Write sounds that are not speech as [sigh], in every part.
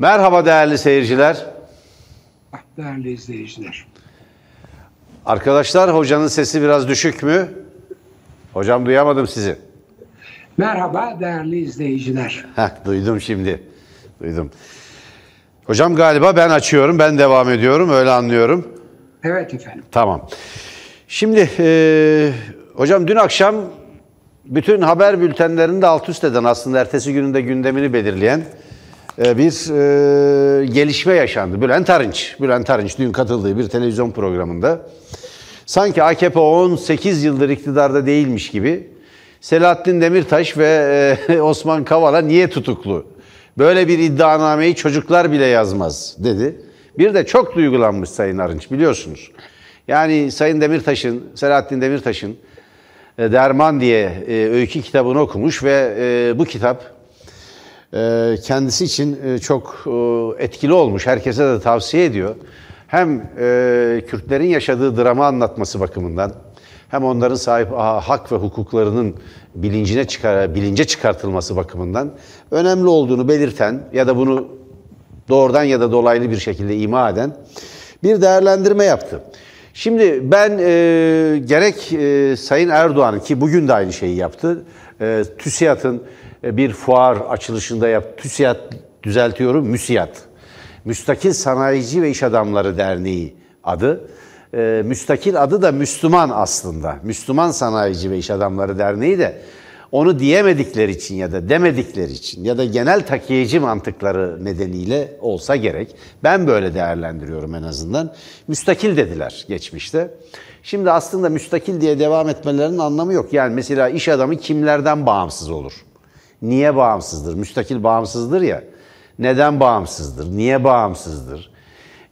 Merhaba değerli seyirciler. Değerli izleyiciler. Arkadaşlar hocanın sesi biraz düşük mü? Hocam duyamadım sizi. Merhaba değerli izleyiciler. Heh, duydum şimdi. Duydum. Hocam galiba ben açıyorum, ben devam ediyorum, öyle anlıyorum. Evet efendim. Tamam. Şimdi e, hocam dün akşam bütün haber bültenlerinde alt üst eden aslında ertesi gününde gündemini belirleyen bir e, gelişme yaşandı. Bülent Arınç, Bülent Arınç dün katıldığı bir televizyon programında sanki AKP 18 yıldır iktidarda değilmiş gibi Selahattin Demirtaş ve e, [laughs] Osman Kavala niye tutuklu? Böyle bir iddianameyi çocuklar bile yazmaz dedi. Bir de çok duygulanmış Sayın Arınç biliyorsunuz. Yani Sayın Demirtaş'ın, Selahattin Demirtaş'ın e, Derman diye öykü kitabını okumuş ve bu kitap kendisi için e, çok e, etkili olmuş. Herkese de tavsiye ediyor. Hem e, Kürtlerin yaşadığı drama anlatması bakımından hem onların sahip hak ve hukuklarının bilincine çıkar, bilince çıkartılması bakımından önemli olduğunu belirten ya da bunu doğrudan ya da dolaylı bir şekilde ima eden bir değerlendirme yaptı. Şimdi ben e, gerek e, Sayın Erdoğan ki bugün de aynı şeyi yaptı. E, TÜSİAD'ın bir fuar açılışında yaptı. TÜSİAD düzeltiyorum, MÜSİAD. Müstakil Sanayici ve İş Adamları Derneği adı. E, müstakil adı da Müslüman aslında. Müslüman Sanayici ve İş Adamları Derneği de onu diyemedikleri için ya da demedikleri için ya da genel takiyeci mantıkları nedeniyle olsa gerek. Ben böyle değerlendiriyorum en azından. Müstakil dediler geçmişte. Şimdi aslında müstakil diye devam etmelerinin anlamı yok. Yani mesela iş adamı kimlerden bağımsız olur? Niye bağımsızdır? Müstakil bağımsızdır ya. Neden bağımsızdır? Niye bağımsızdır?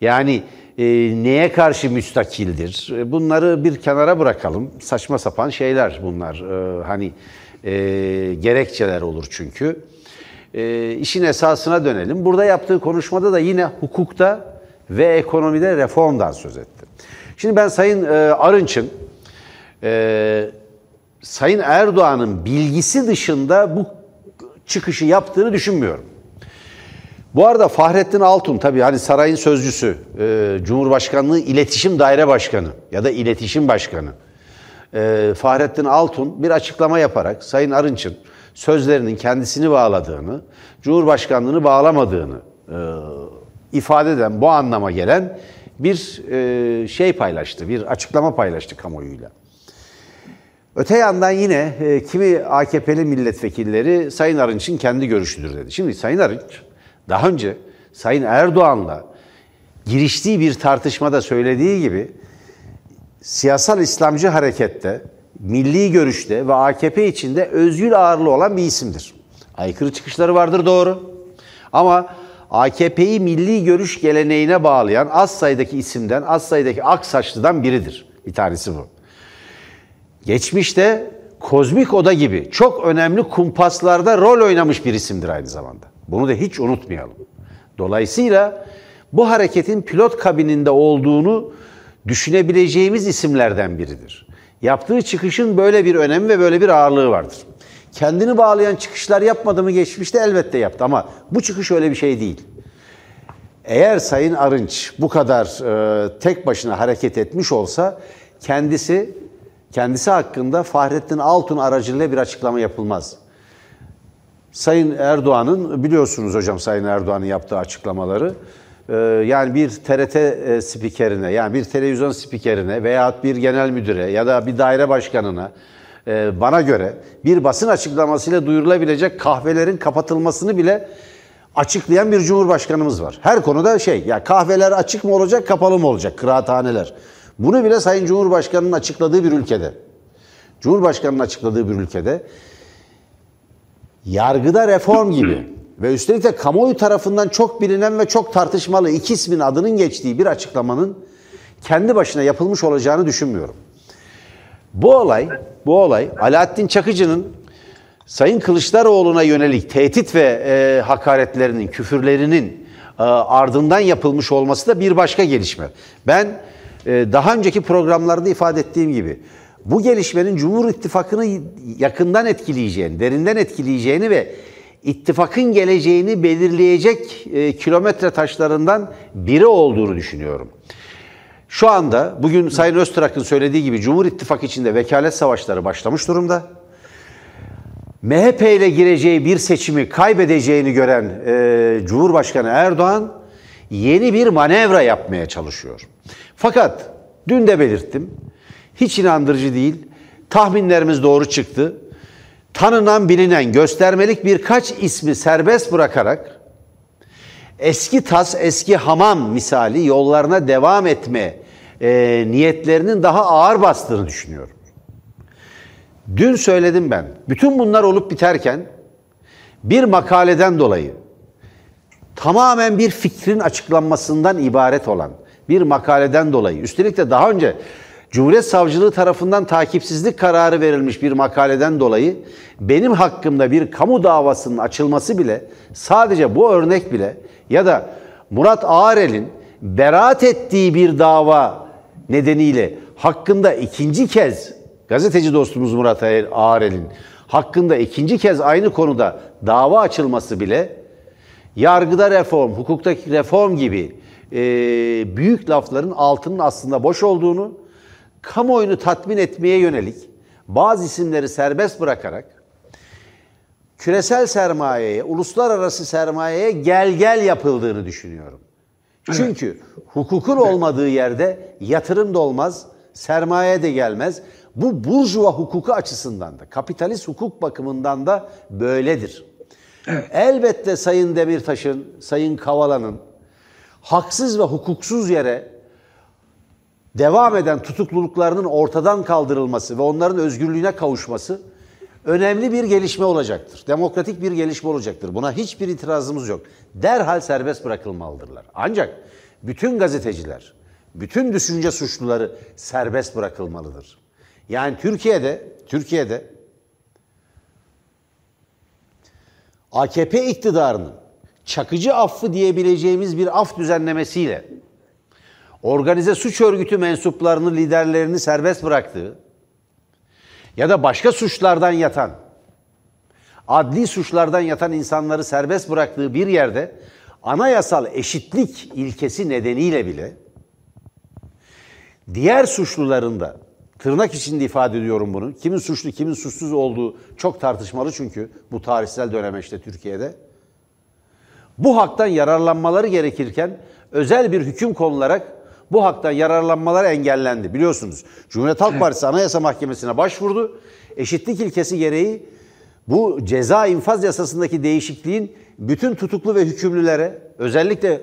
Yani e, neye karşı müstakildir? E, bunları bir kenara bırakalım. Saçma sapan şeyler bunlar. E, hani e, gerekçeler olur çünkü. E, işin esasına dönelim. Burada yaptığı konuşmada da yine hukukta ve ekonomide reformdan söz etti. Şimdi ben Sayın e, Arınç'ın e, Sayın Erdoğan'ın bilgisi dışında bu çıkışı yaptığını düşünmüyorum. Bu arada Fahrettin Altun tabii hani sarayın sözcüsü, e, Cumhurbaşkanlığı İletişim Daire Başkanı ya da İletişim Başkanı e, Fahrettin Altun bir açıklama yaparak Sayın Arınç'ın sözlerinin kendisini bağladığını, Cumhurbaşkanlığını bağlamadığını e, ifade eden bu anlama gelen bir e, şey paylaştı, bir açıklama paylaştı kamuoyuyla. Öte yandan yine e, kimi AKP'li milletvekilleri Sayın Arınç'ın kendi görüşüdür dedi. Şimdi Sayın Arınç daha önce Sayın Erdoğan'la giriştiği bir tartışmada söylediği gibi siyasal İslamcı harekette, milli görüşte ve AKP içinde özgür ağırlığı olan bir isimdir. Aykırı çıkışları vardır doğru. Ama AKP'yi milli görüş geleneğine bağlayan az sayıdaki isimden, az sayıdaki ak saçlıdan biridir. Bir tanesi bu. Geçmişte Kozmik Oda gibi çok önemli kumpaslarda rol oynamış bir isimdir aynı zamanda. Bunu da hiç unutmayalım. Dolayısıyla bu hareketin pilot kabininde olduğunu düşünebileceğimiz isimlerden biridir. Yaptığı çıkışın böyle bir önemi ve böyle bir ağırlığı vardır. Kendini bağlayan çıkışlar yapmadı mı geçmişte elbette yaptı ama bu çıkış öyle bir şey değil. Eğer Sayın Arınç bu kadar e, tek başına hareket etmiş olsa kendisi kendisi hakkında Fahrettin Altun aracılığıyla bir açıklama yapılmaz. Sayın Erdoğan'ın biliyorsunuz hocam Sayın Erdoğan'ın yaptığı açıklamaları ee, yani bir TRT e, spikerine yani bir televizyon spikerine veya bir genel müdüre ya da bir daire başkanına e, bana göre bir basın açıklamasıyla duyurulabilecek kahvelerin kapatılmasını bile açıklayan bir cumhurbaşkanımız var. Her konuda şey ya kahveler açık mı olacak kapalı mı olacak kıraathaneler. Bunu bile Sayın Cumhurbaşkanı'nın açıkladığı bir ülkede. Cumhurbaşkanı'nın açıkladığı bir ülkede yargıda reform gibi [clears throat] ve üstelik de kamuoyu tarafından çok bilinen ve çok tartışmalı iki ismin adının geçtiği bir açıklamanın kendi başına yapılmış olacağını düşünmüyorum. Bu olay, bu olay Alaaddin Çakıcı'nın Sayın Kılıçdaroğlu'na yönelik tehdit ve e, hakaretlerinin, küfürlerinin e, ardından yapılmış olması da bir başka gelişme. Ben daha önceki programlarda ifade ettiğim gibi bu gelişmenin Cumhur İttifakı'nı yakından etkileyeceğini, derinden etkileyeceğini ve ittifakın geleceğini belirleyecek e, kilometre taşlarından biri olduğunu düşünüyorum. Şu anda bugün Sayın Öztürk'ün söylediği gibi Cumhur İttifakı içinde vekalet savaşları başlamış durumda. MHP ile gireceği bir seçimi kaybedeceğini gören e, Cumhurbaşkanı Erdoğan yeni bir manevra yapmaya çalışıyor. Fakat dün de belirttim, hiç inandırıcı değil, tahminlerimiz doğru çıktı. Tanınan, bilinen, göstermelik birkaç ismi serbest bırakarak eski tas, eski hamam misali yollarına devam etme e, niyetlerinin daha ağır bastığını düşünüyorum. Dün söyledim ben. Bütün bunlar olup biterken bir makaleden dolayı tamamen bir fikrin açıklanmasından ibaret olan bir makaleden dolayı üstelik de daha önce Cumhuriyet Savcılığı tarafından takipsizlik kararı verilmiş bir makaleden dolayı benim hakkımda bir kamu davasının açılması bile sadece bu örnek bile ya da Murat Ağarel'in beraat ettiği bir dava nedeniyle hakkında ikinci kez gazeteci dostumuz Murat Ağarel'in hakkında ikinci kez aynı konuda dava açılması bile yargıda reform, hukuktaki reform gibi e, büyük lafların altının aslında boş olduğunu, kamuoyunu tatmin etmeye yönelik bazı isimleri serbest bırakarak küresel sermayeye, uluslararası sermayeye gel gel yapıldığını düşünüyorum. Çünkü evet. hukukun olmadığı yerde yatırım da olmaz, sermaye de gelmez. Bu burjuva hukuku açısından da, kapitalist hukuk bakımından da böyledir. Evet. Elbette Sayın Demirtaş'ın, Sayın Kavala'nın haksız ve hukuksuz yere devam eden tutukluluklarının ortadan kaldırılması ve onların özgürlüğüne kavuşması önemli bir gelişme olacaktır. Demokratik bir gelişme olacaktır. Buna hiçbir itirazımız yok. Derhal serbest bırakılmalıdırlar. Ancak bütün gazeteciler, bütün düşünce suçluları serbest bırakılmalıdır. Yani Türkiye'de, Türkiye'de AKP iktidarının çakıcı affı diyebileceğimiz bir af düzenlemesiyle organize suç örgütü mensuplarını, liderlerini serbest bıraktığı ya da başka suçlardan yatan, adli suçlardan yatan insanları serbest bıraktığı bir yerde anayasal eşitlik ilkesi nedeniyle bile diğer suçluların da tırnak içinde ifade ediyorum bunu. Kimin suçlu, kimin suçsuz olduğu çok tartışmalı çünkü bu tarihsel dönemeçte Türkiye'de. Bu haktan yararlanmaları gerekirken özel bir hüküm konularak bu haktan yararlanmaları engellendi. Biliyorsunuz Cumhuriyet Halk Partisi Anayasa Mahkemesi'ne başvurdu. Eşitlik ilkesi gereği bu ceza infaz yasasındaki değişikliğin bütün tutuklu ve hükümlülere özellikle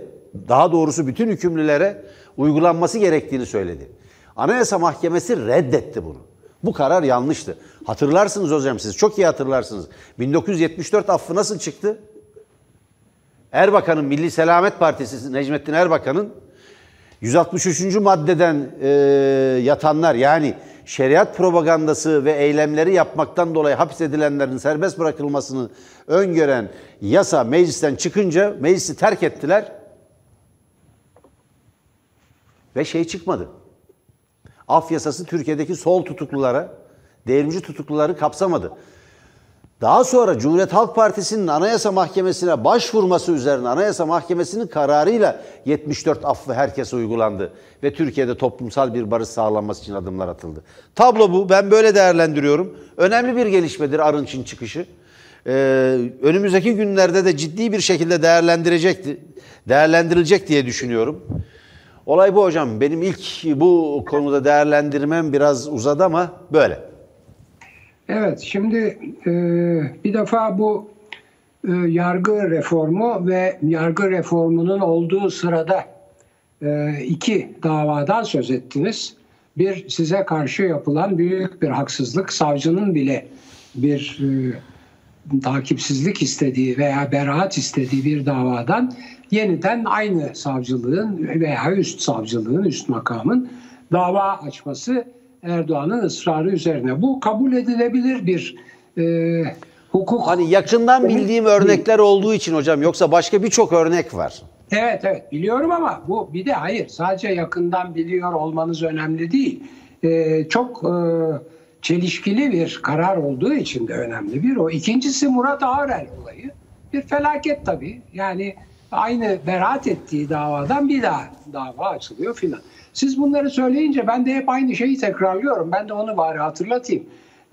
daha doğrusu bütün hükümlülere uygulanması gerektiğini söyledi. Anayasa Mahkemesi reddetti bunu. Bu karar yanlıştı. Hatırlarsınız hocam siz çok iyi hatırlarsınız. 1974 affı nasıl çıktı? Erbakan'ın Milli Selamet Partisi Necmettin Erbakan'ın 163. maddeden e, yatanlar yani şeriat propagandası ve eylemleri yapmaktan dolayı hapsedilenlerin serbest bırakılmasını öngören yasa meclisten çıkınca meclisi terk ettiler ve şey çıkmadı. Af yasası Türkiye'deki sol tutuklulara, devrimci tutukluları kapsamadı. Daha sonra Cumhuriyet Halk Partisi'nin Anayasa Mahkemesi'ne başvurması üzerine Anayasa Mahkemesi'nin kararıyla 74 affı herkese uygulandı ve Türkiye'de toplumsal bir barış sağlanması için adımlar atıldı. Tablo bu. Ben böyle değerlendiriyorum. Önemli bir gelişmedir Arınç'ın çıkışı. Ee, önümüzdeki günlerde de ciddi bir şekilde değerlendirecekti, değerlendirilecek diye düşünüyorum. Olay bu hocam. Benim ilk bu konuda değerlendirmem biraz uzadı ama böyle. Evet, şimdi e, bir defa bu e, yargı reformu ve yargı reformunun olduğu sırada e, iki davadan söz ettiniz. Bir size karşı yapılan büyük bir haksızlık, savcının bile bir e, takipsizlik istediği veya beraat istediği bir davadan yeniden aynı savcılığın veya üst savcılığın, üst makamın dava açması Erdoğan'ın ısrarı üzerine. Bu kabul edilebilir bir e, hukuk. Hani yakından bildiğim örnekler olduğu için hocam yoksa başka birçok örnek var. Evet evet biliyorum ama bu bir de hayır sadece yakından biliyor olmanız önemli değil. Ee, çok e, çelişkili bir karar olduğu için de önemli bir o. İkincisi Murat Ağrel olayı. Bir felaket tabii. Yani aynı beraat ettiği davadan bir daha dava açılıyor filan. Siz bunları söyleyince ben de hep aynı şeyi tekrarlıyorum. Ben de onu bari hatırlatayım.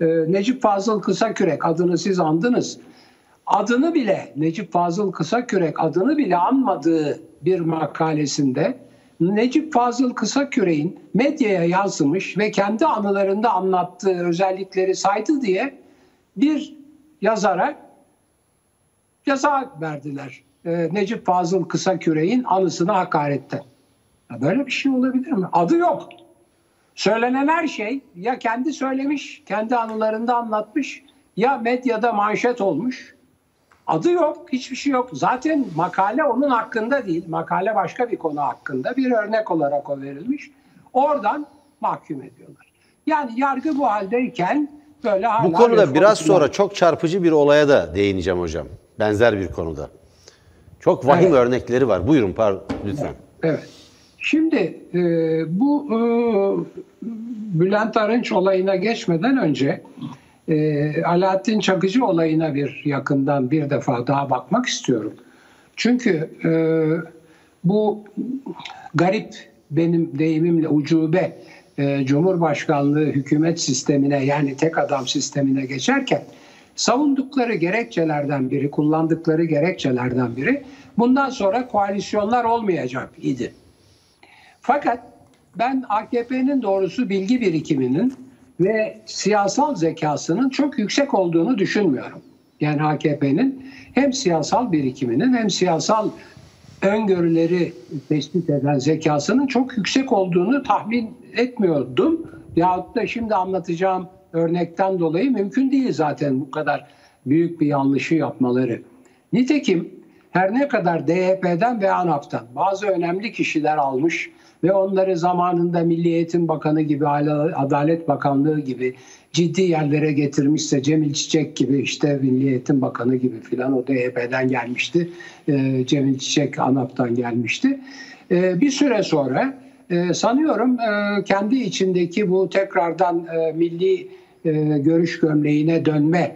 Ee, Necip Fazıl Kısakürek adını siz andınız. Adını bile Necip Fazıl Kısakürek adını bile anmadığı bir makalesinde Necip Fazıl Kısakürek'in medyaya yansımış ve kendi anılarında anlattığı özellikleri saydı diye bir yazara ceza verdiler. Ee, Necip Fazıl Kısakürek'in anısına hakaretten. Böyle bir şey olabilir mi? Adı yok. Söylenen her şey ya kendi söylemiş, kendi anılarında anlatmış ya medyada manşet olmuş. Adı yok, hiçbir şey yok. Zaten makale onun hakkında değil. Makale başka bir konu hakkında bir örnek olarak o verilmiş. Oradan mahkum ediyorlar. Yani yargı bu haldeyken böyle hala... Bu konuda biraz sonra çok çarpıcı bir olaya da değineceğim hocam. Benzer bir konuda. Çok vahim evet. örnekleri var. Buyurun par lütfen. Evet. evet. Şimdi e, bu e, Bülent Arınç olayına geçmeden önce e, Alaaddin Çakıcı olayına bir yakından bir defa daha bakmak istiyorum. Çünkü e, bu garip benim deyimimle ucube e, Cumhurbaşkanlığı hükümet sistemine yani tek adam sistemine geçerken savundukları gerekçelerden biri, kullandıkları gerekçelerden biri bundan sonra koalisyonlar olmayacak idi. Fakat ben AKP'nin doğrusu bilgi birikiminin ve siyasal zekasının çok yüksek olduğunu düşünmüyorum. Yani AKP'nin hem siyasal birikiminin hem siyasal öngörüleri tespit eden zekasının çok yüksek olduğunu tahmin etmiyordum. Yahut da şimdi anlatacağım örnekten dolayı mümkün değil zaten bu kadar büyük bir yanlışı yapmaları. Nitekim her ne kadar DYP'den ve ANAP'tan bazı önemli kişiler almış ve onları zamanında Milli Eğitim Bakanı gibi, Adalet Bakanlığı gibi ciddi yerlere getirmişse Cemil Çiçek gibi işte Milli Eğitim Bakanı gibi filan o DYP'den gelmişti. E, Cemil Çiçek ANAP'tan gelmişti. E, bir süre sonra e, sanıyorum e, kendi içindeki bu tekrardan e, milli görüş gömleğine dönme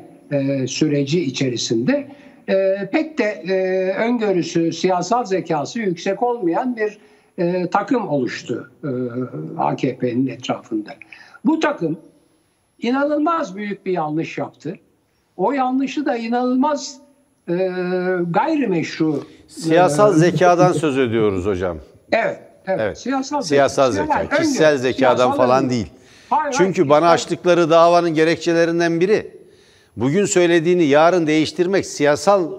süreci içerisinde e, pek de e, öngörüsü, siyasal zekası yüksek olmayan bir e, takım oluştu e, AKP'nin etrafında. Bu takım inanılmaz büyük bir yanlış yaptı. O yanlışı da inanılmaz e, gayrimeşru. Siyasal e, zekadan söz ediyoruz hocam. Evet. Evet. evet. Siyasal, siyasal zeka. zeka. Kişisel zekadan siyasal falan öngörü. değil. Hayır, Çünkü hayır, bana açtıkları davanın gerekçelerinden biri bugün söylediğini yarın değiştirmek siyasal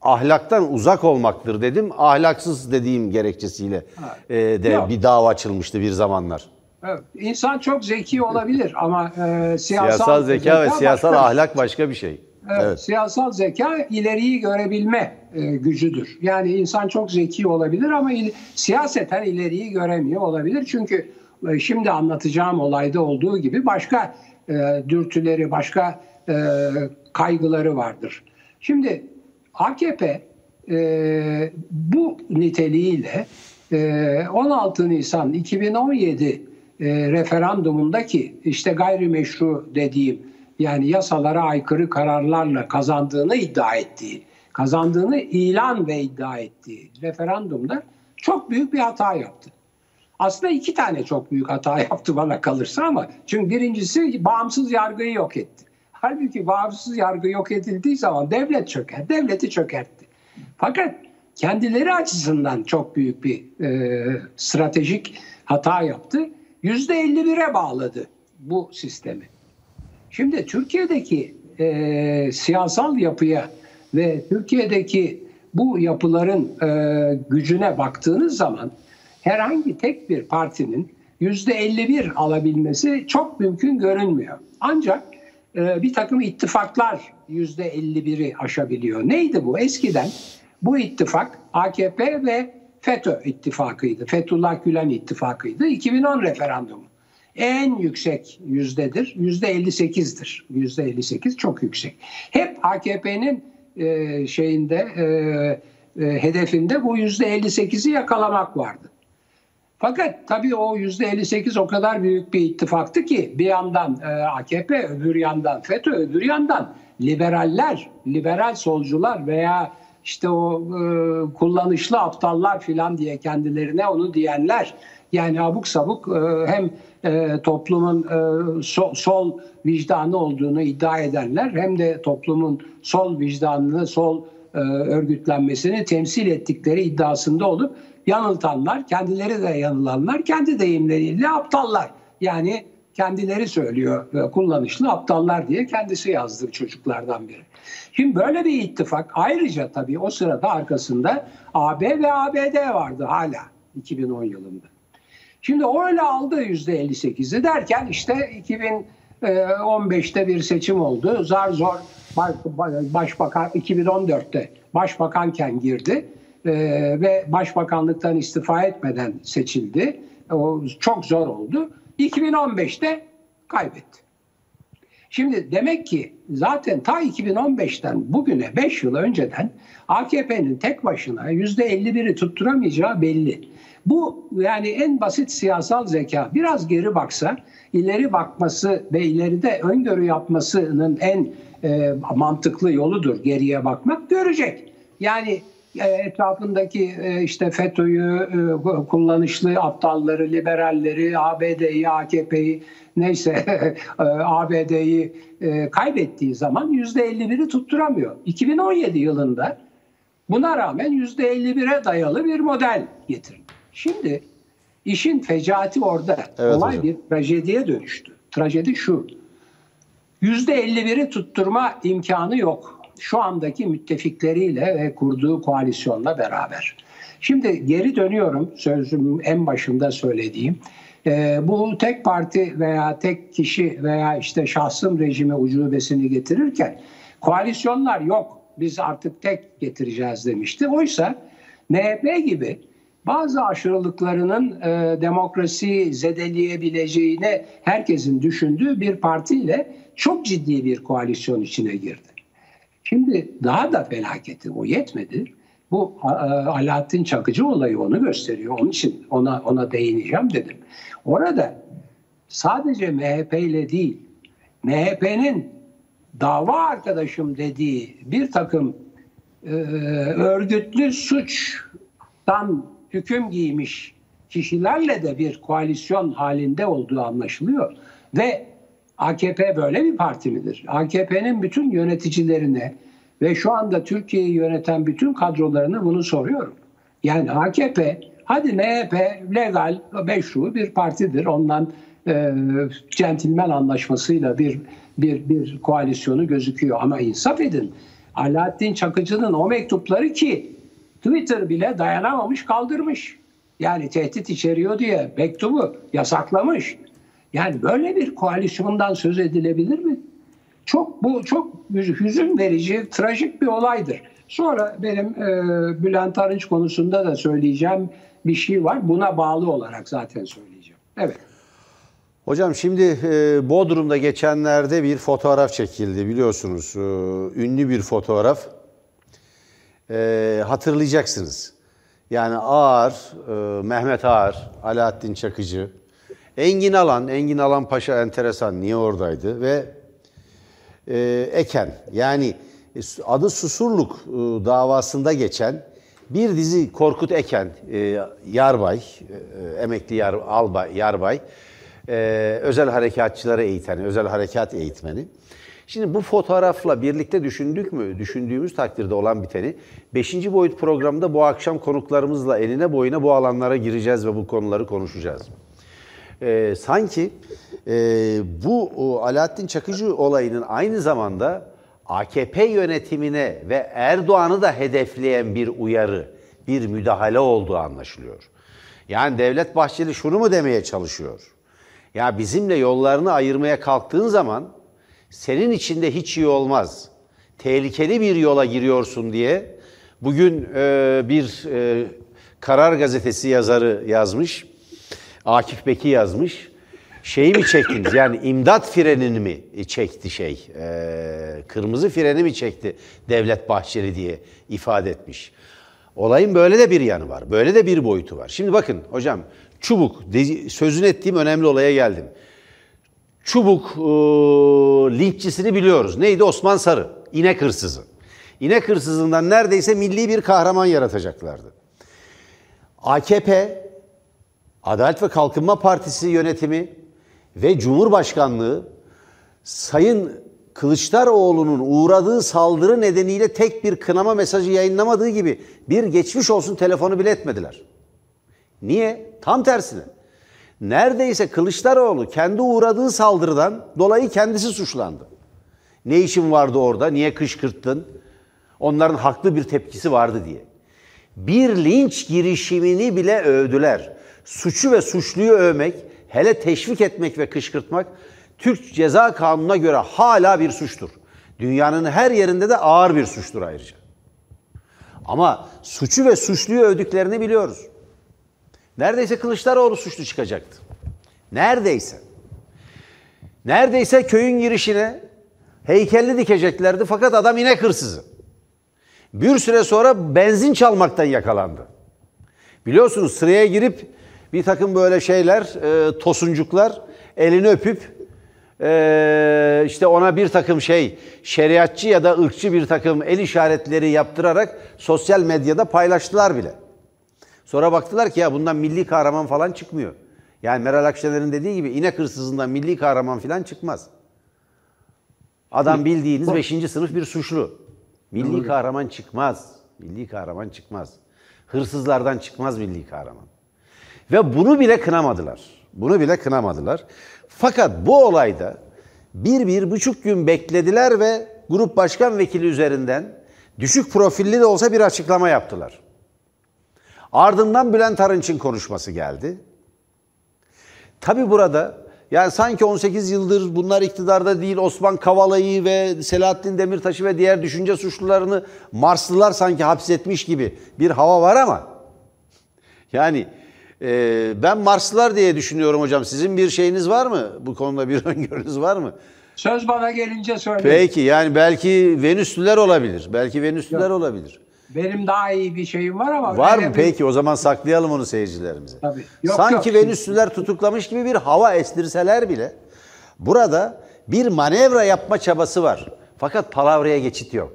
ahlaktan uzak olmaktır dedim. Ahlaksız dediğim gerekçesiyle e, de Yok. bir dava açılmıştı bir zamanlar. Evet. İnsan çok zeki olabilir ama e, siyasal, siyasal zeka, zeka ve siyasal başka, ahlak başka bir şey. Evet, evet. Siyasal zeka ileriyi görebilme e, gücüdür. Yani insan çok zeki olabilir ama il, siyaseten ileriyi göremiyor olabilir. Çünkü e, şimdi anlatacağım olayda olduğu gibi başka e, dürtüleri, başka e, kaygıları vardır. Şimdi AKP e, bu niteliğiyle e, 16 Nisan 2017 e, referandumundaki işte gayrimeşru dediğim yani yasalara aykırı kararlarla kazandığını iddia ettiği, kazandığını ilan ve iddia ettiği referandumda çok büyük bir hata yaptı. Aslında iki tane çok büyük hata [laughs] yaptı bana kalırsa ama çünkü birincisi bağımsız yargıyı yok etti. Halbuki bağımsız yargı yok edildiği zaman devlet çöker, devleti çökertti. Fakat kendileri açısından çok büyük bir e, stratejik hata yaptı. Yüzde 51'e bağladı bu sistemi. Şimdi Türkiye'deki e, siyasal yapıya ve Türkiye'deki bu yapıların e, gücüne baktığınız zaman herhangi tek bir partinin yüzde 51 alabilmesi çok mümkün görünmüyor. Ancak e, bir takım ittifaklar yüzde 51'i aşabiliyor. Neydi bu? Eskiden bu ittifak AKP ve FETÖ ittifakıydı. Fethullah Gülen ittifakıydı. 2010 referandumu. En yüksek yüzdedir. Yüzde 58'dir. Yüzde 58 çok yüksek. Hep AKP'nin e, şeyinde e, e, hedefinde bu yüzde 58'i yakalamak vardı. Fakat tabii o yüzde 58 o kadar büyük bir ittifaktı ki bir yandan e, AKP, öbür yandan FETÖ, öbür yandan liberaller, liberal solcular veya işte o e, kullanışlı aptallar filan diye kendilerine onu diyenler yani abuk sabuk e, hem e, toplumun e, so, sol vicdanı olduğunu iddia edenler hem de toplumun sol vicdanını, sol e, örgütlenmesini temsil ettikleri iddiasında olup yanıltanlar, kendileri de yanılanlar, kendi deyimleriyle aptallar. Yani kendileri söylüyor e, kullanışlı aptallar diye kendisi yazdı çocuklardan biri. Şimdi böyle bir ittifak ayrıca tabii o sırada arkasında AB ve ABD vardı hala 2010 yılında. Şimdi o öyle aldı %58'i derken işte 2015'te bir seçim oldu. Zar zor başbakan 2014'te başbakanken girdi e, ve başbakanlıktan istifa etmeden seçildi. O çok zor oldu. 2015'te kaybetti. Şimdi demek ki zaten ta 2015'ten bugüne 5 yıl önceden AKP'nin tek başına %51'i tutturamayacağı belli. Bu yani en basit siyasal zeka biraz geri baksa ileri bakması ve ileride öngörü yapmasının en e, mantıklı yoludur geriye bakmak görecek. Yani e, etrafındaki e, işte FETÖ'yü, e, kullanışlı aptalları, liberalleri, ABD'yi, AKP'yi neyse [laughs] ABD'yi kaybettiği zaman %51'i tutturamıyor. 2017 yılında buna rağmen %51'e dayalı bir model getirdi. Şimdi işin fecaati orada. Evet, Olay hocam. bir trajediye dönüştü. Trajedi şu. %51'i tutturma imkanı yok. Şu andaki müttefikleriyle ve kurduğu koalisyonla beraber. Şimdi geri dönüyorum sözüm en başında söylediğim. E, bu tek parti veya tek kişi veya işte şahsım rejimi ucubesini getirirken koalisyonlar yok biz artık tek getireceğiz demişti. Oysa MHP gibi bazı aşırılıklarının e, demokrasi zedeleyebileceğini herkesin düşündüğü bir partiyle çok ciddi bir koalisyon içine girdi. Şimdi daha da felaketi o yetmedi. Bu e, Alaaddin Çakıcı olayı onu gösteriyor. Onun için ona ona değineceğim dedim. Orada sadece MHP ile değil, MHP'nin dava arkadaşım dediği bir takım e, örgütlü suçtan hüküm giymiş kişilerle de bir koalisyon halinde olduğu anlaşılıyor. Ve AKP böyle bir parti midir? AKP'nin bütün yöneticilerine ve şu anda Türkiye'yi yöneten bütün kadrolarını bunu soruyorum. Yani AKP, hadi MHP legal, meşru bir partidir. Ondan e, centilmen anlaşmasıyla bir bir bir koalisyonu gözüküyor. Ama insaf edin. Alaaddin Çakıcı'nın o mektupları ki Twitter bile dayanamamış kaldırmış. Yani tehdit içeriyor diye mektubu yasaklamış. Yani böyle bir koalisyondan söz edilebilir mi? Çok bu çok hüzün verici, trajik bir olaydır. Sonra benim e, Bülent Arınç konusunda da söyleyeceğim bir şey var. Buna bağlı olarak zaten söyleyeceğim. Evet. Hocam şimdi e, Bodrum'da geçenlerde bir fotoğraf çekildi biliyorsunuz. E, ünlü bir fotoğraf e, hatırlayacaksınız. Yani Ağar, e, Mehmet Ağar, Alaaddin Çakıcı, Engin Alan, Engin Alan Paşa enteresan niye oradaydı ve e, Eken yani adı Susurluk e, davasında geçen bir dizi Korkut Eken, e, Yarbay, e, emekli yar, albay, Yarbay, e, özel harekatçıları eğiten, özel harekat eğitmeni. Şimdi bu fotoğrafla birlikte düşündük mü, düşündüğümüz takdirde olan biteni, 5. boyut programında bu akşam konuklarımızla eline boyuna bu alanlara gireceğiz ve bu konuları konuşacağız. Ee, sanki e, bu o, Alaaddin Çakıcı olayının aynı zamanda AKP yönetimine ve Erdoğan'ı da hedefleyen bir uyarı, bir müdahale olduğu anlaşılıyor. Yani Devlet Bahçeli şunu mu demeye çalışıyor? Ya bizimle yollarını ayırmaya kalktığın zaman senin içinde hiç iyi olmaz. Tehlikeli bir yola giriyorsun diye bugün e, bir e, Karar Gazetesi yazarı yazmış. Akif Beki yazmış. Şeyi mi çektiniz? Yani imdat frenini mi çekti şey? E, kırmızı freni mi çekti Devlet Bahçeli diye ifade etmiş. Olayın böyle de bir yanı var. Böyle de bir boyutu var. Şimdi bakın hocam çubuk sözünü ettiğim önemli olaya geldim Çubuk e, linççisini biliyoruz. Neydi? Osman Sarı. İnek hırsızı. İnek hırsızından neredeyse milli bir kahraman yaratacaklardı. AKP, Adalet ve Kalkınma Partisi yönetimi ve Cumhurbaşkanlığı Sayın Kılıçdaroğlu'nun uğradığı saldırı nedeniyle tek bir kınama mesajı yayınlamadığı gibi bir geçmiş olsun telefonu bile etmediler. Niye? Tam tersine. Neredeyse Kılıçdaroğlu kendi uğradığı saldırıdan dolayı kendisi suçlandı. Ne işin vardı orada? Niye kışkırttın? Onların haklı bir tepkisi vardı diye. Bir linç girişimini bile övdüler. Suçu ve suçluyu övmek, hele teşvik etmek ve kışkırtmak Türk Ceza Kanunu'na göre hala bir suçtur. Dünyanın her yerinde de ağır bir suçtur ayrıca. Ama suçu ve suçluyu övdüklerini biliyoruz. Neredeyse Kılıçdaroğlu suçlu çıkacaktı. Neredeyse. Neredeyse köyün girişine heykelli dikeceklerdi fakat adam inek hırsızı. Bir süre sonra benzin çalmaktan yakalandı. Biliyorsunuz sıraya girip bir takım böyle şeyler, e, tosuncuklar elini öpüp e, işte ona bir takım şey şeriatçı ya da ırkçı bir takım el işaretleri yaptırarak sosyal medyada paylaştılar bile. Sonra baktılar ki ya bundan milli kahraman falan çıkmıyor. Yani Meral Akşener'in dediği gibi inek hırsızından milli kahraman falan çıkmaz. Adam bildiğiniz 5. sınıf bir suçlu. Milli kahraman çıkmaz. Milli kahraman çıkmaz. Hırsızlardan çıkmaz milli kahraman. Ve bunu bile kınamadılar. Bunu bile kınamadılar. Fakat bu olayda bir, bir buçuk gün beklediler ve grup başkan vekili üzerinden düşük profilli de olsa bir açıklama yaptılar. Ardından Bülent Arınç'ın konuşması geldi. Tabi burada yani sanki 18 yıldır bunlar iktidarda değil Osman Kavala'yı ve Selahattin Demirtaş'ı ve diğer düşünce suçlularını Marslılar sanki hapsetmiş gibi bir hava var ama yani e, ben Marslılar diye düşünüyorum hocam. Sizin bir şeyiniz var mı? Bu konuda bir [laughs] öngörünüz var mı? Söz bana gelince söyle. Peki yani belki Venüslüler olabilir. Belki Venüslüler Yok. olabilir. Benim daha iyi bir şeyim var ama. Var mı? Bir... Peki o zaman saklayalım onu seyircilerimize. Tabii. Yok, Sanki yok. Venüslüler tutuklamış gibi bir hava estirseler bile burada bir manevra yapma çabası var. Fakat palavraya geçit yok.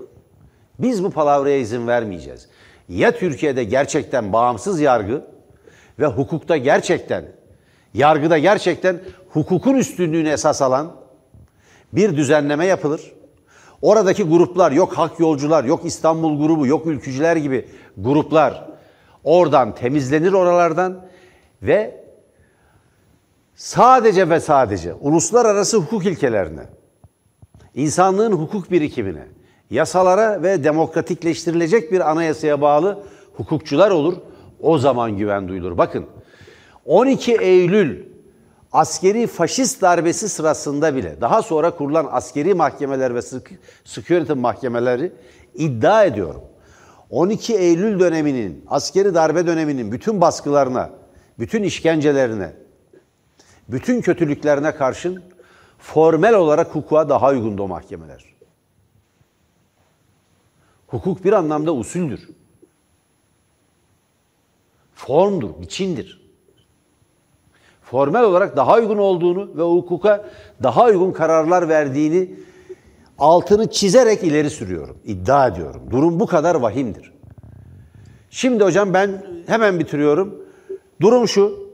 Biz bu palavraya izin vermeyeceğiz. Ya Türkiye'de gerçekten bağımsız yargı ve hukukta gerçekten, yargıda gerçekten hukukun üstünlüğünü esas alan bir düzenleme yapılır. Oradaki gruplar, yok hak yolcular, yok İstanbul grubu, yok ülkücüler gibi gruplar oradan temizlenir oralardan ve sadece ve sadece uluslararası hukuk ilkelerine, insanlığın hukuk birikimine, yasalara ve demokratikleştirilecek bir anayasaya bağlı hukukçular olur. O zaman güven duyulur. Bakın 12 Eylül askeri faşist darbesi sırasında bile daha sonra kurulan askeri mahkemeler ve sıkı, mahkemeleri iddia ediyorum. 12 Eylül döneminin, askeri darbe döneminin bütün baskılarına, bütün işkencelerine, bütün kötülüklerine karşın formel olarak hukuka daha uygundu o mahkemeler. Hukuk bir anlamda usuldür formdur, biçimdir. Formel olarak daha uygun olduğunu ve hukuka daha uygun kararlar verdiğini altını çizerek ileri sürüyorum, iddia ediyorum. Durum bu kadar vahimdir. Şimdi hocam ben hemen bitiriyorum. Durum şu,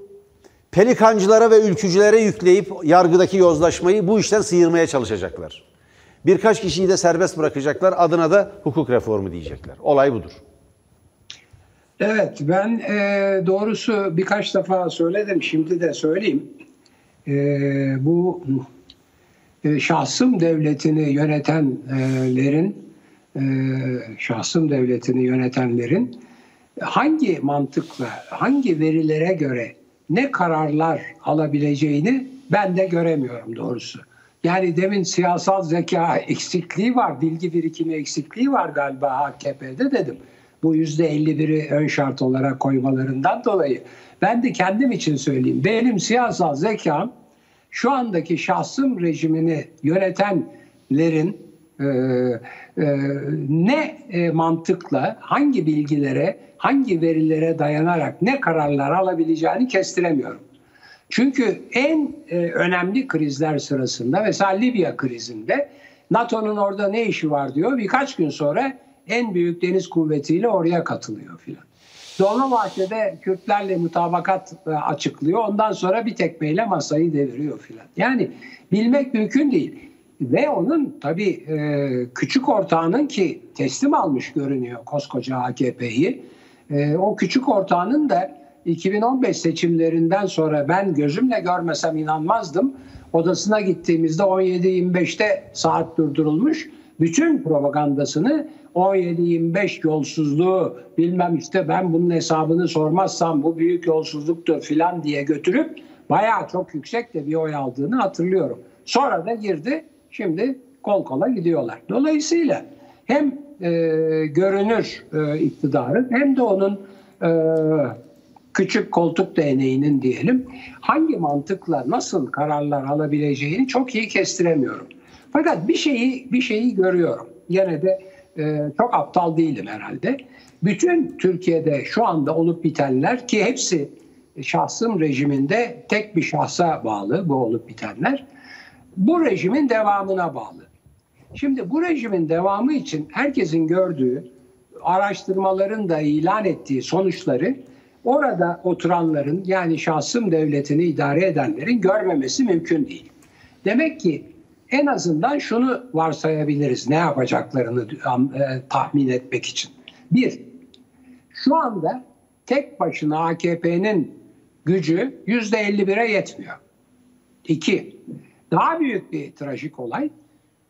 pelikancılara ve ülkücülere yükleyip yargıdaki yozlaşmayı bu işten sıyırmaya çalışacaklar. Birkaç kişiyi de serbest bırakacaklar, adına da hukuk reformu diyecekler. Olay budur. Evet ben e, doğrusu birkaç defa söyledim şimdi de söyleyeyim. E, bu e, şahsım devletini yönetenlerin e, şahsım devletini yönetenlerin hangi mantıkla, hangi verilere göre ne kararlar alabileceğini ben de göremiyorum doğrusu. Yani demin siyasal zeka eksikliği var, bilgi birikimi eksikliği var galiba AKP'de dedim bu yüzde 51'i ön şart olarak koymalarından dolayı. Ben de kendim için söyleyeyim. Benim siyasal zekam şu andaki şahsım rejimini yönetenlerin e, e, ne e, mantıkla, hangi bilgilere, hangi verilere dayanarak ne kararlar alabileceğini kestiremiyorum. Çünkü en e, önemli krizler sırasında mesela Libya krizinde NATO'nun orada ne işi var diyor. Birkaç gün sonra en büyük deniz kuvvetiyle oraya katılıyor filan. Dolmabahçe'de Kürtlerle mutabakat e, açıklıyor. Ondan sonra bir tekmeyle masayı deviriyor filan. Yani bilmek mümkün değil. Ve onun tabii e, küçük ortağının ki teslim almış görünüyor koskoca AKP'yi. E, o küçük ortağının da 2015 seçimlerinden sonra ben gözümle görmesem inanmazdım. Odasına gittiğimizde 17-25'te saat durdurulmuş. Bütün propagandasını 17-25 yolsuzluğu bilmem işte ben bunun hesabını sormazsam bu büyük yolsuzluktur filan diye götürüp bayağı çok yüksek de bir oy aldığını hatırlıyorum. Sonra da girdi şimdi kol kola gidiyorlar. Dolayısıyla hem e, görünür e, iktidarın hem de onun e, küçük koltuk değneğinin diyelim hangi mantıkla nasıl kararlar alabileceğini çok iyi kestiremiyorum. Fakat bir şeyi bir şeyi görüyorum. Yine de e, çok aptal değilim herhalde. Bütün Türkiye'de şu anda olup bitenler ki hepsi şahsım rejiminde tek bir şahsa bağlı bu olup bitenler. Bu rejimin devamına bağlı. Şimdi bu rejimin devamı için herkesin gördüğü araştırmaların da ilan ettiği sonuçları orada oturanların yani şahsım devletini idare edenlerin görmemesi mümkün değil. Demek ki en azından şunu varsayabiliriz ne yapacaklarını e, tahmin etmek için. Bir, şu anda tek başına AKP'nin gücü yüzde 51'e yetmiyor. İki, daha büyük bir trajik olay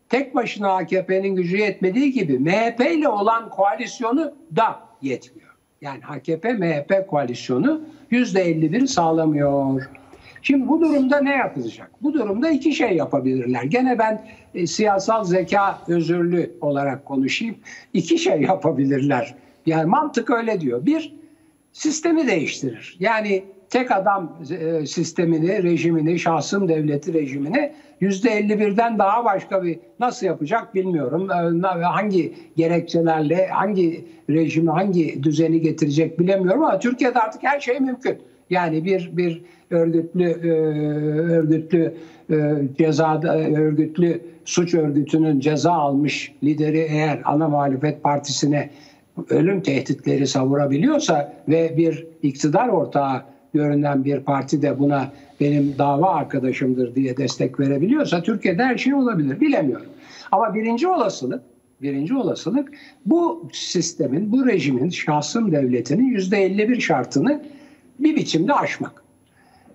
tek başına AKP'nin gücü yetmediği gibi MHP ile olan koalisyonu da yetmiyor. Yani AKP-MHP koalisyonu %51 sağlamıyor. Şimdi bu durumda ne yapılacak? Bu durumda iki şey yapabilirler. Gene ben e, siyasal zeka özürlü olarak konuşayım. İki şey yapabilirler. Yani mantık öyle diyor. Bir, sistemi değiştirir. Yani tek adam e, sistemini, rejimini, şahsım devleti rejimini %51'den daha başka bir nasıl yapacak bilmiyorum. E, hangi gerekçelerle, hangi rejimi, hangi düzeni getirecek bilemiyorum ama Türkiye'de artık her şey mümkün. Yani bir bir örgütlü e, örgütlü ceza örgütlü suç örgütünün ceza almış lideri eğer ana muhalefet partisine ölüm tehditleri savurabiliyorsa ve bir iktidar ortağı görünen bir parti de buna benim dava arkadaşımdır diye destek verebiliyorsa Türkiye'de her şey olabilir. Bilemiyorum. Ama birinci olasılık birinci olasılık bu sistemin, bu rejimin, şahsım devletinin yüzde 51 şartını bir biçimde aşmak.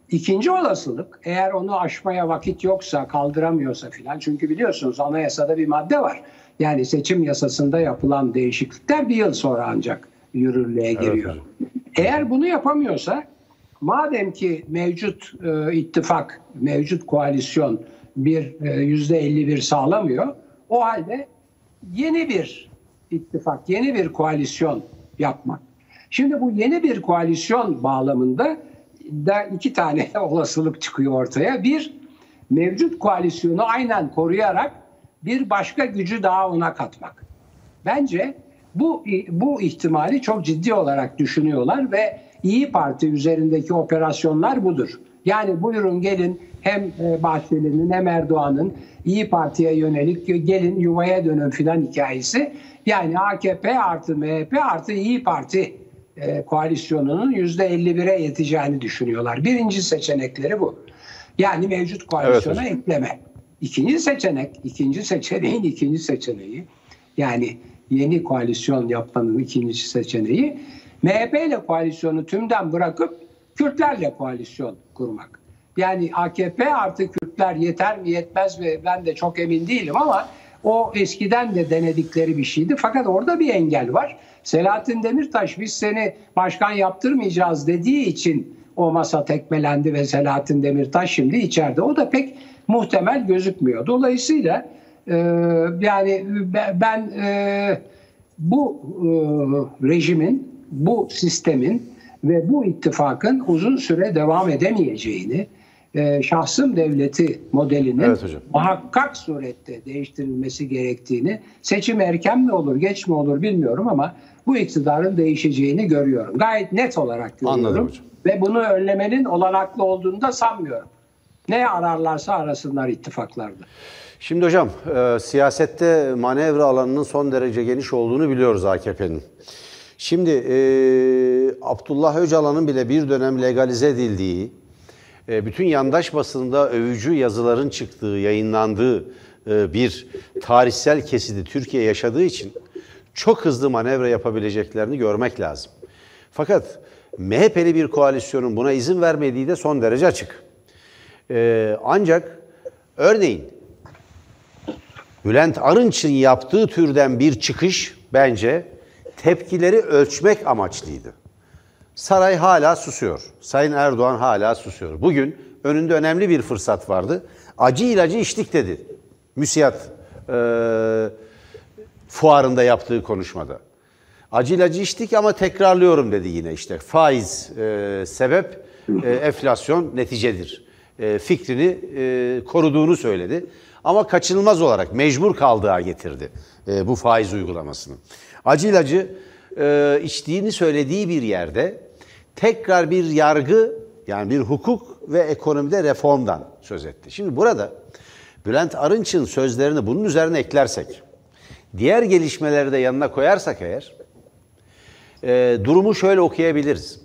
İkinci olasılık eğer onu aşmaya vakit yoksa, kaldıramıyorsa filan çünkü biliyorsunuz anayasada bir madde var. Yani seçim yasasında yapılan değişiklikler bir yıl sonra ancak yürürlüğe giriyor. Evet. Eğer bunu yapamıyorsa madem ki mevcut e, ittifak, mevcut koalisyon bir e, yüzde 51 sağlamıyor, o halde yeni bir ittifak, yeni bir koalisyon yapmak. Şimdi bu yeni bir koalisyon bağlamında da iki tane [laughs] olasılık çıkıyor ortaya. Bir, mevcut koalisyonu aynen koruyarak bir başka gücü daha ona katmak. Bence bu bu ihtimali çok ciddi olarak düşünüyorlar ve İyi Parti üzerindeki operasyonlar budur. Yani buyurun gelin hem e, Bahçeli'nin hem Erdoğan'ın İyi Parti'ye yönelik gelin yuvaya dönün filan hikayesi. Yani AKP artı MHP artı İyi Parti e, koalisyonunun %51'e yeteceğini düşünüyorlar. Birinci seçenekleri bu. Yani mevcut koalisyona evet, ekleme. İkinci seçenek, ikinci seçeneğin ikinci seçeneği yani yeni koalisyon yapmanın ikinci seçeneği MHP ile koalisyonu tümden bırakıp Kürtlerle koalisyon kurmak. Yani AKP artı Kürtler yeter mi yetmez mi ben de çok emin değilim ama o eskiden de denedikleri bir şeydi. Fakat orada bir engel var. Selahattin Demirtaş biz seni başkan yaptırmayacağız dediği için o masa tekmelendi ve Selahattin Demirtaş şimdi içeride. O da pek muhtemel gözükmüyor. Dolayısıyla e, yani ben e, bu e, rejimin bu sistemin ve bu ittifakın uzun süre devam edemeyeceğini e, şahsım devleti modelinin evet muhakkak surette değiştirilmesi gerektiğini seçim erken mi olur geç mi olur bilmiyorum ama bu iktidarın değişeceğini görüyorum. Gayet net olarak görüyorum. Anladım hocam. Ve bunu önlemenin olanaklı olduğunu da sanmıyorum. Ne ararlarsa arasınlar ittifaklarda. Şimdi hocam e, siyasette manevra alanının son derece geniş olduğunu biliyoruz AKP'nin. Şimdi e, Abdullah Öcalan'ın bile bir dönem legalize edildiği, bütün yandaş basında övücü yazıların çıktığı, yayınlandığı e, bir tarihsel kesidi Türkiye yaşadığı için çok hızlı manevra yapabileceklerini görmek lazım. Fakat MHP'li bir koalisyonun buna izin vermediği de son derece açık. E, ancak örneğin Bülent Arınç'ın yaptığı türden bir çıkış bence tepkileri ölçmek amaçlıydı. Saray hala susuyor. Sayın Erdoğan hala susuyor. Bugün önünde önemli bir fırsat vardı. Acı ilacı içtik dedi. Müsiyat e, fuarında yaptığı konuşmada. Acı ilacı içtik ama tekrarlıyorum dedi yine işte. Faiz e, sebep, e, enflasyon neticedir. E, fikrini e, koruduğunu söyledi. Ama kaçınılmaz olarak mecbur kaldığa getirdi e, bu faiz uygulamasını. Acı ilacı e, içtiğini söylediği bir yerde tekrar bir yargı yani bir hukuk ve ekonomide reformdan söz etti. Şimdi burada Bülent Arınç'ın sözlerini bunun üzerine eklersek, diğer gelişmeleri de yanına koyarsak eğer, e, durumu şöyle okuyabiliriz.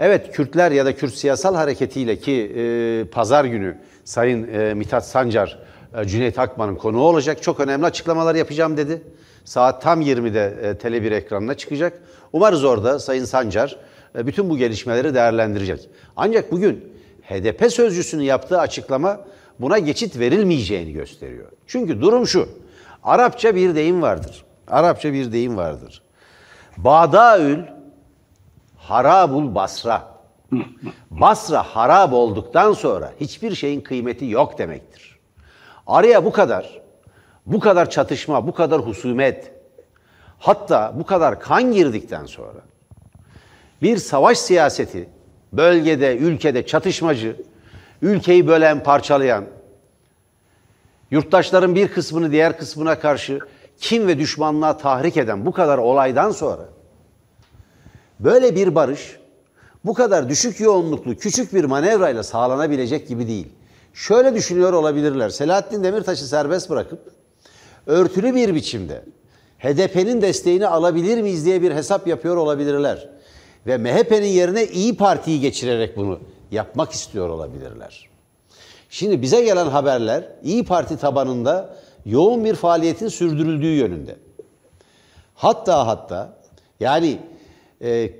Evet Kürtler ya da Kürt siyasal hareketiyle ki e, pazar günü Sayın e, Mithat Sancar, Cüneyt Akman'ın konuğu olacak. Çok önemli açıklamalar yapacağım dedi. Saat tam 20'de e, Tele1 ekranına çıkacak. Umarız orada Sayın Sancar e, bütün bu gelişmeleri değerlendirecek. Ancak bugün HDP sözcüsünün yaptığı açıklama buna geçit verilmeyeceğini gösteriyor. Çünkü durum şu. Arapça bir deyim vardır. Arapça bir deyim vardır. Badaül harabul basra. [laughs] Basra harab olduktan sonra hiçbir şeyin kıymeti yok demektir. Araya bu kadar, bu kadar çatışma, bu kadar husumet, hatta bu kadar kan girdikten sonra bir savaş siyaseti, bölgede, ülkede çatışmacı, ülkeyi bölen, parçalayan, yurttaşların bir kısmını diğer kısmına karşı kim ve düşmanlığa tahrik eden bu kadar olaydan sonra böyle bir barış bu kadar düşük yoğunluklu küçük bir manevrayla sağlanabilecek gibi değil. Şöyle düşünüyor olabilirler. Selahattin Demirtaş'ı serbest bırakıp örtülü bir biçimde HDP'nin desteğini alabilir miyiz diye bir hesap yapıyor olabilirler. Ve MHP'nin yerine İyi Parti'yi geçirerek bunu yapmak istiyor olabilirler. Şimdi bize gelen haberler İyi Parti tabanında yoğun bir faaliyetin sürdürüldüğü yönünde. Hatta hatta yani e,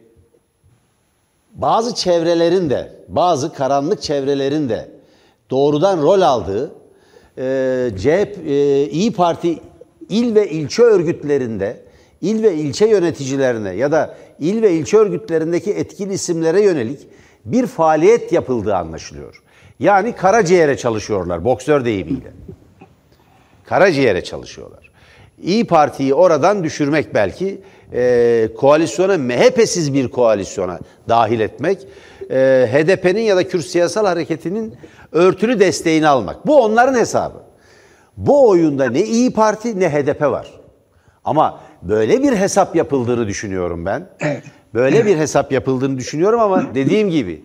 bazı çevrelerin de, bazı karanlık çevrelerin de doğrudan rol aldığı e, CHP, e, İyi Parti il ve ilçe örgütlerinde, il ve ilçe yöneticilerine ya da il ve ilçe örgütlerindeki etkili isimlere yönelik bir faaliyet yapıldığı anlaşılıyor. Yani karaciğere çalışıyorlar boksör deyimiyle. Karaciğere çalışıyorlar. İyi Parti'yi oradan düşürmek belki e, koalisyona MHP'siz bir koalisyona dahil etmek, e, HDP'nin ya da Kürt siyasal hareketinin örtülü desteğini almak. Bu onların hesabı. Bu oyunda ne İyi Parti ne HDP var. Ama böyle bir hesap yapıldığını düşünüyorum ben. Evet. Böyle evet. bir hesap yapıldığını düşünüyorum ama dediğim gibi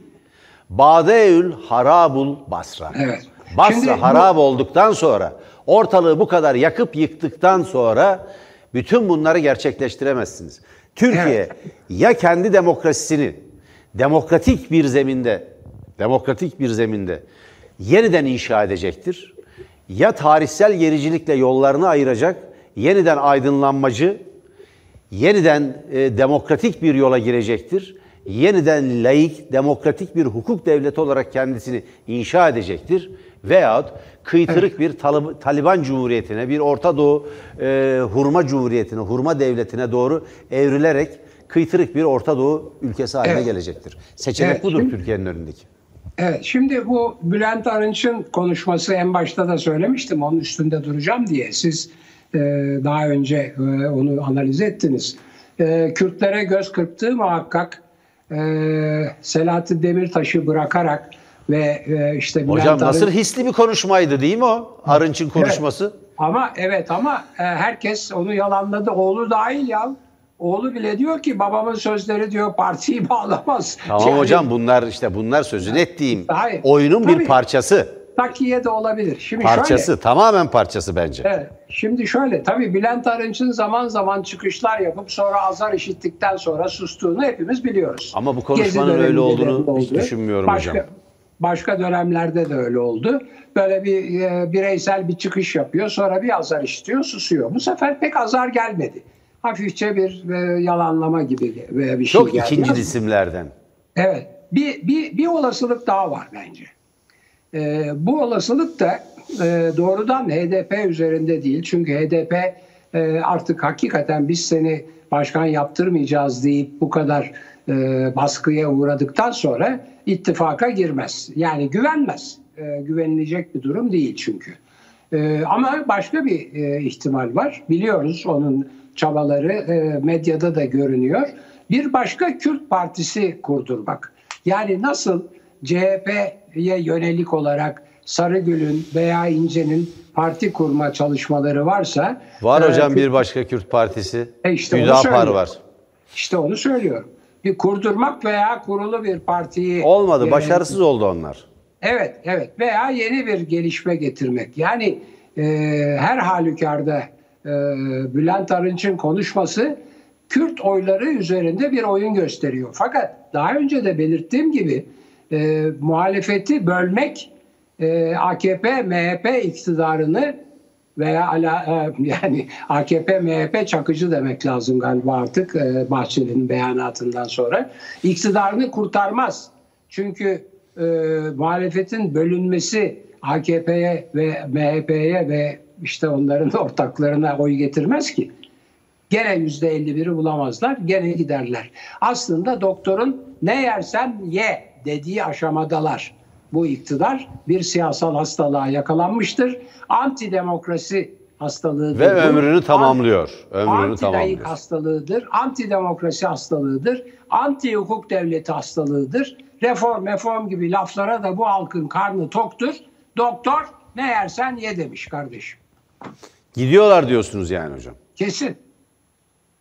Badeül harabul Basra. Evet. Basra Şimdi harab bu... olduktan sonra ortalığı bu kadar yakıp yıktıktan sonra bütün bunları gerçekleştiremezsiniz. Türkiye evet. ya kendi demokrasisini demokratik bir zeminde demokratik bir zeminde yeniden inşa edecektir. Ya tarihsel gericilikle yollarını ayıracak, yeniden aydınlanmacı, yeniden e, demokratik bir yola girecektir. Yeniden laik, demokratik bir hukuk devleti olarak kendisini inşa edecektir. Veyahut kıytırık bir Taliban Cumhuriyeti'ne, bir Orta Doğu e, hurma cumhuriyetine, hurma devletine doğru evrilerek kıytırık bir Orta Doğu ülkesi haline evet. gelecektir. Seçenek evet, budur Türkiye'nin önündeki. Evet, şimdi bu Bülent Arınç'ın konuşması en başta da söylemiştim, onun üstünde duracağım diye. Siz e, daha önce e, onu analiz ettiniz. E, Kürtlere göz kırptığı muhakkak e, Selahattin Demirtaş'ı bırakarak ve e, işte Bülent Hocam nasıl Arınç- hisli bir konuşmaydı değil mi o? Arınç'ın konuşması. Ama evet ama e, herkes onu yalanladı. Oğlu dahil ya. Oğlu bile diyor ki babamın sözleri diyor partiyi [laughs] bağlamaz. Tamam Yani hocam bunlar işte bunlar sözünü ettiğim Hayır. oyunun bir Tabii. parçası. Takiye de olabilir. Şimdi Parçası şöyle. tamamen parçası bence. Evet, şimdi şöyle tabii Bülent Arınç'ın zaman zaman çıkışlar yapıp sonra azar işittikten sonra sustuğunu hepimiz biliyoruz. Ama bu konuşmanın öyle olduğunu hiç düşünmüyorum başka, hocam. Başka dönemlerde de öyle oldu. Böyle bir e, bireysel bir çıkış yapıyor sonra bir azar işitiyor susuyor. Bu sefer pek azar gelmedi. Hafifçe bir e, yalanlama gibi e, bir şey Çok geldi. ikinci isimlerden. Evet. Bir, bir, bir olasılık daha var bence. Ee, bu olasılık da e, doğrudan HDP üzerinde değil. Çünkü HDP e, artık hakikaten biz seni başkan yaptırmayacağız deyip bu kadar e, baskıya uğradıktan sonra ittifaka girmez. Yani güvenmez. E, güvenilecek bir durum değil çünkü. E, ama başka bir e, ihtimal var. Biliyoruz onun çabaları e, medyada da görünüyor. Bir başka Kürt partisi kurdurmak. Yani nasıl CHP'ye yönelik olarak Sarıgül'ün veya İnce'nin parti kurma çalışmaları varsa Var e, hocam Kürt- bir başka Kürt partisi. E işte Hüdapar var. işte onu söylüyorum. Bir kurdurmak veya kurulu bir partiyi Olmadı. e, Başarısız oldu onlar. Evet, evet. Veya yeni bir gelişme getirmek. Yani e, her halükarda e, Bülent Arınç'ın konuşması Kürt oyları üzerinde bir oyun gösteriyor. Fakat daha önce de belirttiğim gibi e, muhalefeti bölmek e, AKP, MHP iktidarını veya ala, e, yani AKP, MHP çakıcı demek lazım galiba artık e, Bahçeli'nin beyanatından sonra. iktidarını kurtarmaz. Çünkü e, muhalefetin bölünmesi AKP'ye ve MHP'ye ve işte onların [laughs] ortaklarına oy getirmez ki. Gene yüzde 51'i bulamazlar, gene giderler. Aslında doktorun ne yersen ye dediği aşamadalar. Bu iktidar bir siyasal hastalığa yakalanmıştır. Antidemokrasi hastalığıdır. Ve bu. ömrünü tamamlıyor. Ömrünü Anti-layık tamamlıyor. hastalığıdır, antidemokrasi hastalığıdır, anti hukuk devleti hastalığıdır. Reform, reform gibi laflara da bu halkın karnı toktur. Doktor ne yersen ye demiş kardeşim. Gidiyorlar diyorsunuz yani hocam. Kesin.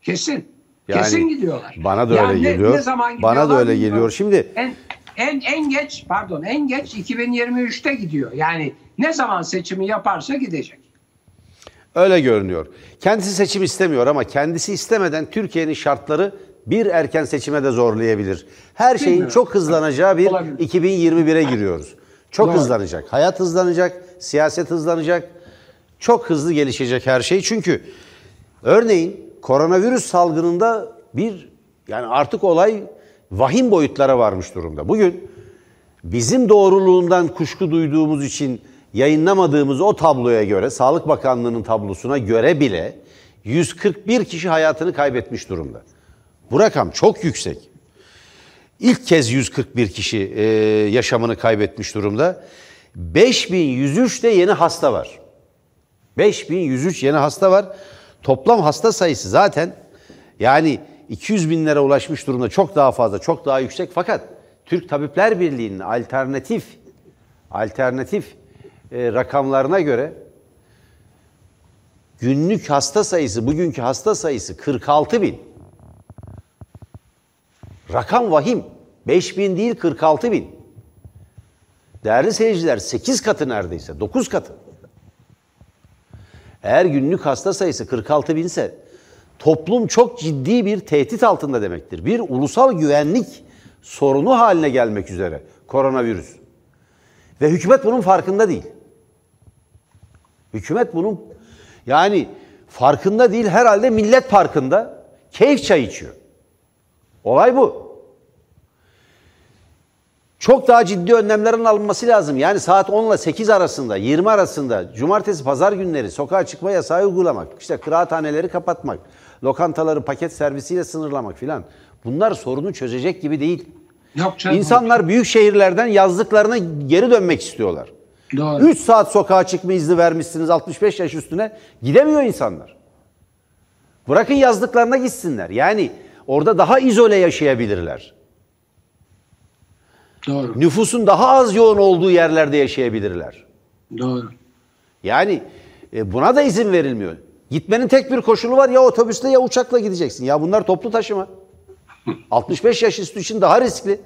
Kesin. Yani Kesin gidiyorlar. Bana da Yani öyle ne- geliyor. ne zaman bana da öyle geliyor. Şimdi En, en, en geç pardon en geç 2023'te gidiyor. Yani ne zaman seçimi yaparsa gidecek. öyle görünüyor. Kendisi seçim istemiyor ama kendisi istemeden Türkiye'nin şartları bir erken seçime de zorlayabilir. Her şeyin Bilmiyorum. çok hızlanacağı bir Olabilir. 2021'e giriyoruz. Çok Doğru. hızlanacak. Hayat hızlanacak, siyaset hızlanacak. Çok hızlı gelişecek her şey. Çünkü örneğin koronavirüs salgınında bir yani artık olay vahim boyutlara varmış durumda. Bugün bizim doğruluğundan kuşku duyduğumuz için yayınlamadığımız o tabloya göre, Sağlık Bakanlığı'nın tablosuna göre bile 141 kişi hayatını kaybetmiş durumda. Bu rakam çok yüksek. İlk kez 141 kişi e, yaşamını kaybetmiş durumda. 5103 de yeni hasta var. 5103 yeni hasta var. Toplam hasta sayısı zaten yani 200 binlere ulaşmış durumda. Çok daha fazla, çok daha yüksek. Fakat Türk Tabipler Birliği'nin alternatif alternatif e, rakamlarına göre günlük hasta sayısı, bugünkü hasta sayısı 46 bin. Rakam vahim. 5 bin değil 46 bin. Değerli seyirciler 8 katı neredeyse 9 katı. Eğer günlük hasta sayısı 46 binse toplum çok ciddi bir tehdit altında demektir. Bir ulusal güvenlik sorunu haline gelmek üzere koronavirüs. Ve hükümet bunun farkında değil. Hükümet bunun yani farkında değil herhalde millet farkında keyif çay içiyor. Olay bu. Çok daha ciddi önlemlerin alınması lazım. Yani saat 10 ile 8 arasında, 20 arasında, cumartesi, pazar günleri sokağa çıkma yasağı uygulamak, işte kıraathaneleri kapatmak, lokantaları paket servisiyle sınırlamak filan. Bunlar sorunu çözecek gibi değil. Canım. İnsanlar büyük şehirlerden yazlıklarına geri dönmek istiyorlar. Doğru. 3 saat sokağa çıkma izni vermişsiniz 65 yaş üstüne. Gidemiyor insanlar. Bırakın yazlıklarına gitsinler. Yani orada daha izole yaşayabilirler. Doğru. Nüfusun daha az yoğun olduğu yerlerde yaşayabilirler. Doğru. Yani e, buna da izin verilmiyor. Gitmenin tek bir koşulu var ya otobüste ya uçakla gideceksin. Ya bunlar toplu taşıma. 65 yaş üstü için daha riskli.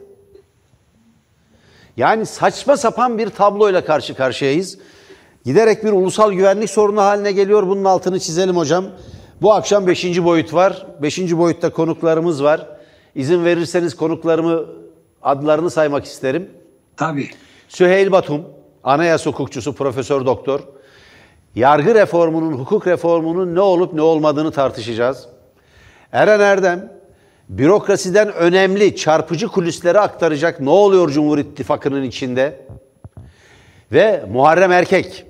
Yani saçma sapan bir tabloyla karşı karşıyayız. Giderek bir ulusal güvenlik sorunu haline geliyor. Bunun altını çizelim hocam. Bu akşam 5. boyut var. 5. boyutta konuklarımız var. İzin verirseniz konuklarımı adlarını saymak isterim. Tabii. Süheyl Batum, anayasa hukukçusu, profesör doktor. Yargı reformunun, hukuk reformunun ne olup ne olmadığını tartışacağız. Eren Erdem, bürokrasiden önemli, çarpıcı kulisleri aktaracak ne oluyor Cumhur İttifakı'nın içinde? Ve Muharrem Erkek,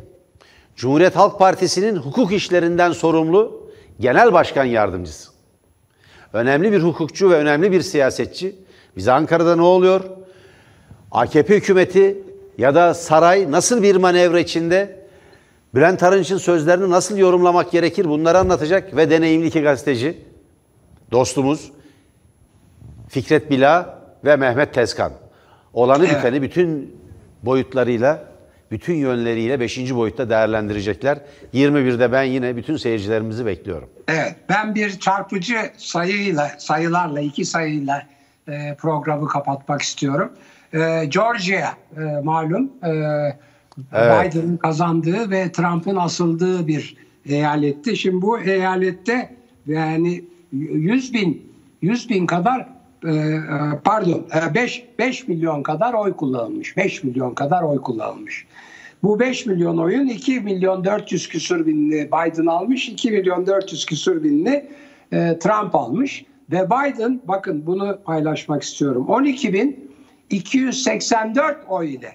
Cumhuriyet Halk Partisi'nin hukuk işlerinden sorumlu genel başkan yardımcısı. Önemli bir hukukçu ve önemli bir siyasetçi. Bize Ankara'da ne oluyor? AKP hükümeti ya da saray nasıl bir manevra içinde? Bülent Arınç'ın sözlerini nasıl yorumlamak gerekir? Bunları anlatacak ve deneyimli iki gazeteci dostumuz Fikret Bila ve Mehmet Tezkan. Olanı biteni bütün boyutlarıyla, bütün yönleriyle 5. boyutta değerlendirecekler. 21'de ben yine bütün seyircilerimizi bekliyorum. Evet, ben bir çarpıcı sayıyla, sayılarla, iki sayıyla e, programı kapatmak istiyorum. E, Georgia e, malum e, Biden'ın kazandığı ve Trump'ın asıldığı bir eyaletti. Şimdi bu eyalette yani 100 bin 100 bin kadar e, e, pardon 5 5 milyon kadar oy kullanılmış. 5 milyon kadar oy kullanılmış. Bu 5 milyon oyun 2 milyon 400 küsür binini Biden almış, 2 milyon 400 küsür binini e, Trump almış. Ve Biden bakın bunu paylaşmak istiyorum. 12 bin 284 oy ile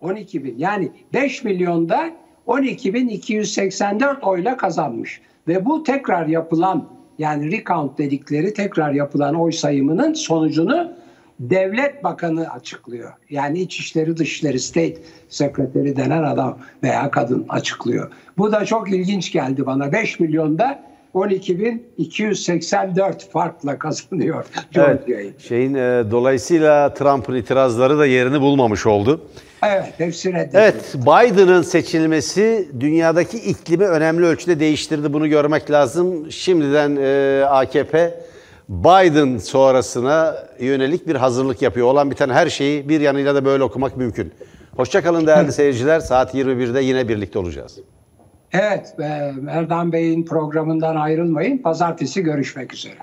12 bin yani 5 milyonda 12 bin 284 oyla kazanmış. Ve bu tekrar yapılan yani recount dedikleri tekrar yapılan oy sayımının sonucunu devlet bakanı açıklıyor. Yani İçişleri Dışişleri State Secretary denen adam veya kadın açıklıyor. Bu da çok ilginç geldi bana. 5 milyonda 12.284 farkla kazanıyor [laughs] Georgia'yı. Evet, şeyin e, dolayısıyla Trump'ın itirazları da yerini bulmamış oldu. Evet, hepsi reddedildi. Evet, Biden'ın seçilmesi dünyadaki iklimi önemli ölçüde değiştirdi. Bunu görmek lazım. Şimdiden e, AKP Biden sonrasına yönelik bir hazırlık yapıyor. Olan biten her şeyi bir yanıyla da böyle okumak mümkün. Hoşçakalın değerli [laughs] seyirciler. Saat 21'de yine birlikte olacağız. Evet, e, Erdem Bey'in programından ayrılmayın. Pazartesi görüşmek üzere.